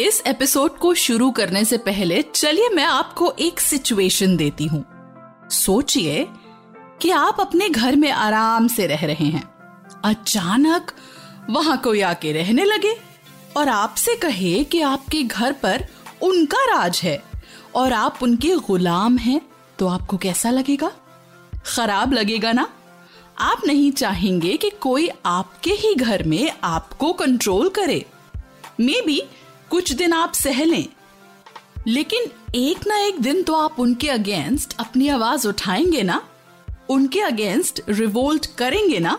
इस एपिसोड को शुरू करने से पहले चलिए मैं आपको एक सिचुएशन देती हूँ। सोचिए कि आप अपने घर में आराम से रह रहे हैं। अचानक वहाँ कोई आके रहने लगे और आपसे कहे कि आपके घर पर उनका राज है और आप उनके गुलाम हैं तो आपको कैसा लगेगा? खराब लगेगा ना? आप नहीं चाहेंगे कि कोई आपके ही घर में आपको कंट्रोल करे। मे बी कुछ दिन आप सह लें। लेकिन एक ना एक दिन तो आप उनके अगेंस्ट अपनी आवाज़ उठाएँगे ना? उनके अगेंस्ट रिवोल्ट करेंगे ना?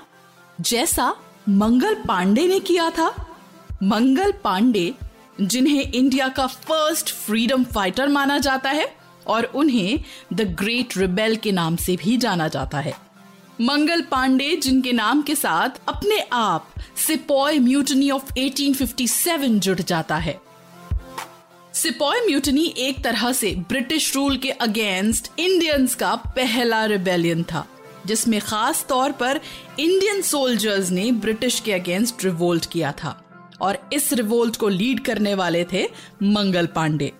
जैसा मंगल पांडे ने किया था। मंगल पांडे, जिन्हें इंडिया का फ़र्स्ट फ्रीडम फाइटर माना जाता है, और उन्हें द ग्रेट रिबेल के नाम से भी जाना जाता है। मंगल पांडे, जिनके नाम के साथ अपने आप सिपॉय म्यूटनी ऑफ़ 1857 जुड़ जाता है। सिपॉय म्यूटनी एक तरह से ब्रिटिश रूल के अगेंस्ट इंडियंस का पहला रिबेलियन था, जिसमें खास तौर पर इंडियन सोल्जर्स ने ब्रिटिश के अगेंस्ट रिवोल्ट किया था और इस रिवोल्ट को लीड करने वाले थे मंगल पांडे।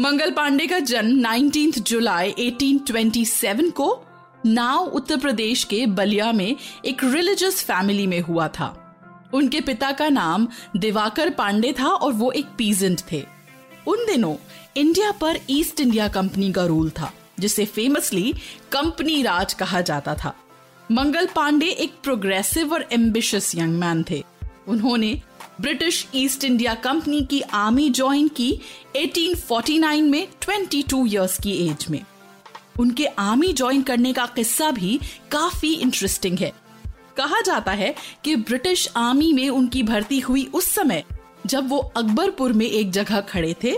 मंगल पांडे का जन्म 19 जुलाई 1827 को नाव उत्तर प्रदेश के बलिया में एक रिलीजियस फैमिली में हुआ था। उनके पिता का नाम दिवाकर पांडे था और वो एक पीजेंट थे। उन दिनों इंडिया पर ईस्ट इंडिया कंपनी का रूल था, जिसे फेमसली कंपनी राज कहा जाता था। मंगल पांडे एक प्रोग्रेसिव और एम्बिशियस यंग मैन थे। उन्होंने ब्रिटिश ईस्ट इंडिया कंपनी की आर्मी ज्वाइन की 1849 में 22 इयर्स की एज में। उनके आर्मी ज्वाइन करने का किस्सा भी काफ़ी इंटरेस्टिंग है। कहा जाता है कि ब्रिटिश आर्मी में उनकी भर्ती हुई उस समय जब वो अकबरपुर में एक जगह खड़े थे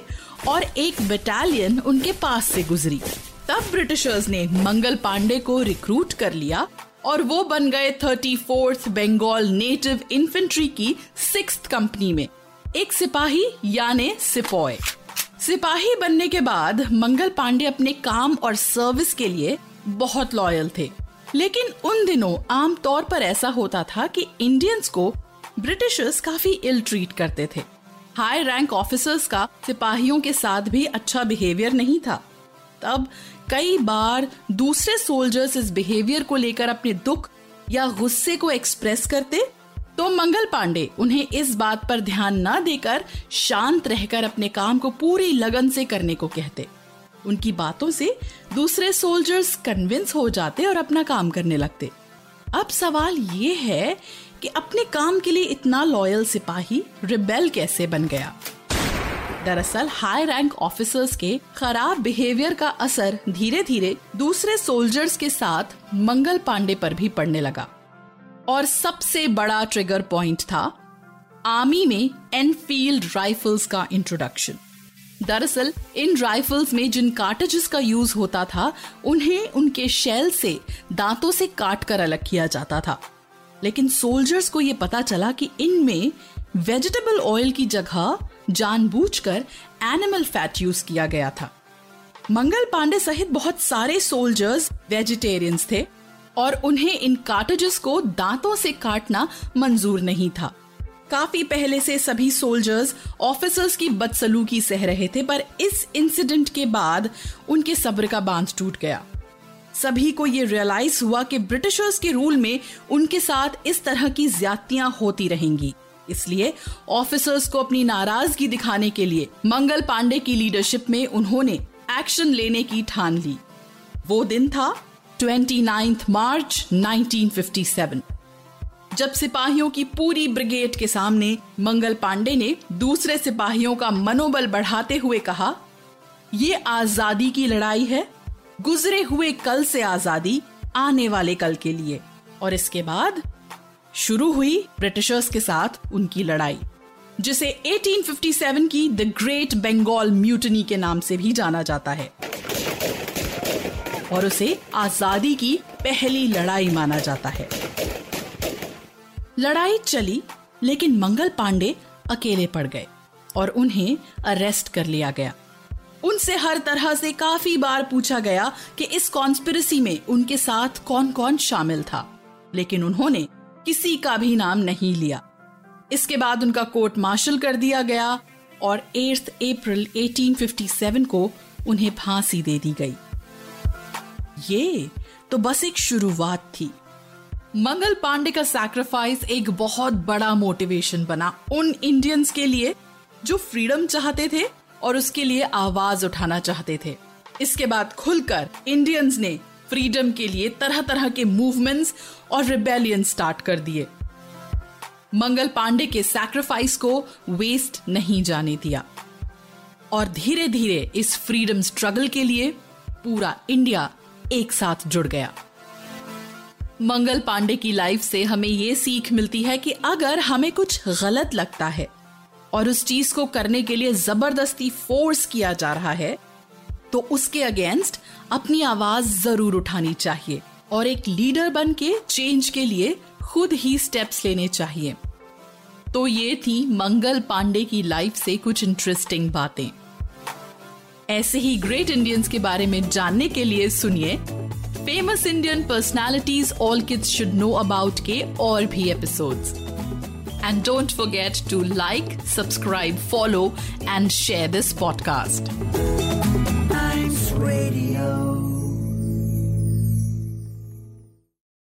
और एक बटालियन उनके पास से गुजरी। तब ब्रिटिशर्स ने मंगल पांडे को रिक्रूट कर लिया और वो बन गए thirty fourth Bengal native infantry की सिक्स कंपनी में। एक सिपाही, यानी सिपॉय। सिपाही बनने के बाद मंगल पांडे अपने काम और सर्विस के लिए बहुत लॉयल थे। लेकिन उन दिनों आम तौर पर ऐसा होता था कि इंडियंस को ब्रिटिशर्स काफ़ी इल ट्रीट करते थे। हाई रैंक ऑफिसर्स का सिपाहियों के साथ भी अच्छा बिहेवियर नहीं था। तब कई बार दूसरे सोल्जर्स इस बिहेवियर को लेकर अपने दुख या गुस्से को एक्सप्रेस करते तो मंगल पांडे उन्हें इस बात पर ध्यान न देकर शांत रहकर अपने काम को पूरी लगन से करने को कहते। उनकी बातों से दूसरे सोल्जर्स कन्विंस हो जाते और अपना काम करने लगते। अब सवाल ये है कि अपने काम के लिए इतना लॉयल सिपाही रिबेल कैसे बन गया? दरअसल हाई रैंक ऑफिसर्स के खराब बिहेवियर का असर धीरे धीरे दूसरे सोल्जर्स के साथ मंगल पांडे पर भी पड़ने लगा। और सबसे बड़ा ट्रिगर पॉइंट था आर्मी में एनफील्ड राइफल्स का इंट्रोडक्शन दरअसल, इन राइफल्स में जिन कार्टेजेस का यूज़ होता था, उन्हें उनके शेल से, दांतों से काट कर अलग किया जाता था। लेकिन सोल्जर्स को यह पता चला कि इनमें वेजिटेबल ऑयल की जगह जानबूझकर एनिमल फैट यूज़ किया गया था। मंगल पांडे सहित बहुत सारे सोल्जर्स वेजिटेरियंस थे। और उन्हें इन कार्टेजेस को दांतों से काटना मंजूर नहीं था। काफ़ी पहले से सभी सोल्जर्स ऑफिसर्स की बदसलूकी सह रहे थे, पर इस इंसिडेंट के बाद उनके सब्र का बाँध टूट गया। सभी को ये रियलाइज़ हुआ कि ब्रिटिशर्स के रूल में उनके साथ इस तरह की ज्यादतियाँ होती रहेंगी। इसलिए ऑफिसर्स को अपनी नाराज़गी दिखाने के लिए मंगल पांडे की लीडरशिप में उन्होंने एक्शन लेने की ठान ली। वो दिन था 29 मार्च 1957 जब सिपाहियों की पूरी ब्रिगेड के सामने मंगल पांडे ने दूसरे सिपाहियों का मनोबल बढ़ाते हुए कहा, ये आज़ादी की लड़ाई है। गुजरे हुए कल से आज़ादी आने वाले कल के लिए। और इसके बाद शुरू हुई ब्रिटिशर्स के साथ उनकी लड़ाई, जिसे 1857 की द ग्रेट बंगाल म्यूटनी के नाम से भी जाना जाता है। और उसे आज़ादी की पहली लड़ाई माना जाता है। लड़ाई चली, लेकिन मंगल पांडे अकेले पड़ गए और उन्हें अरेस्ट कर लिया गया। उनसे हर तरह से काफ़ी बार पूछा गया कि इस कॉन्स्पिरसी में उनके साथ कौन कौन शामिल था, लेकिन उन्होंने किसी का भी नाम नहीं लिया। इसके बाद उनका कोर्ट मार्शल कर दिया गया और 8 अप्रैल 1857 को उन्हें फांसी दे दी गई। ये तो बस एक शुरुआत थी। मंगल पांडे का सैक्रिफाइस एक बहुत बड़ा मोटिवेशन बना उन इंडियंस के लिए जो फ्रीडम चाहते थे और उसके लिए आवाज़ उठाना चाहते थे। इसके बाद खुलकर इंडियंस ने फ्रीडम के लिए तरह तरह के मूवमेंट्स और रिबेलियन स्टार्ट कर दिए। मंगल पांडे के सैक्रिफाइस को वेस्ट नहीं जाने दिया। और धीरे धीरे इस फ्रीडम स्ट्रगल के लिए पूरा इंडिया एक साथ जुड़ गया। मंगल पांडे की लाइफ से हमें ये सीख मिलती है कि अगर हमें कुछ गलत लगता है और उस चीज़ को करने के लिए ज़बरदस्ती फोर्स किया जा रहा है तो उसके अगेंस्ट अपनी आवाज़ ज़रूर उठानी चाहिए और एक लीडर बन के चेंज के लिए खुद ही स्टेप्स लेने चाहिए। तो ये थी मंगल पांडे की लाइफ से कुछ इंटरेस्टिंग बातें। ऐसे ही ग्रेट इंडियंस के बारे में जानने के लिए सुनिए। Famous Indian personalities all kids should know about के और भी episodes and don't forget to like subscribe follow and share this podcast Radio.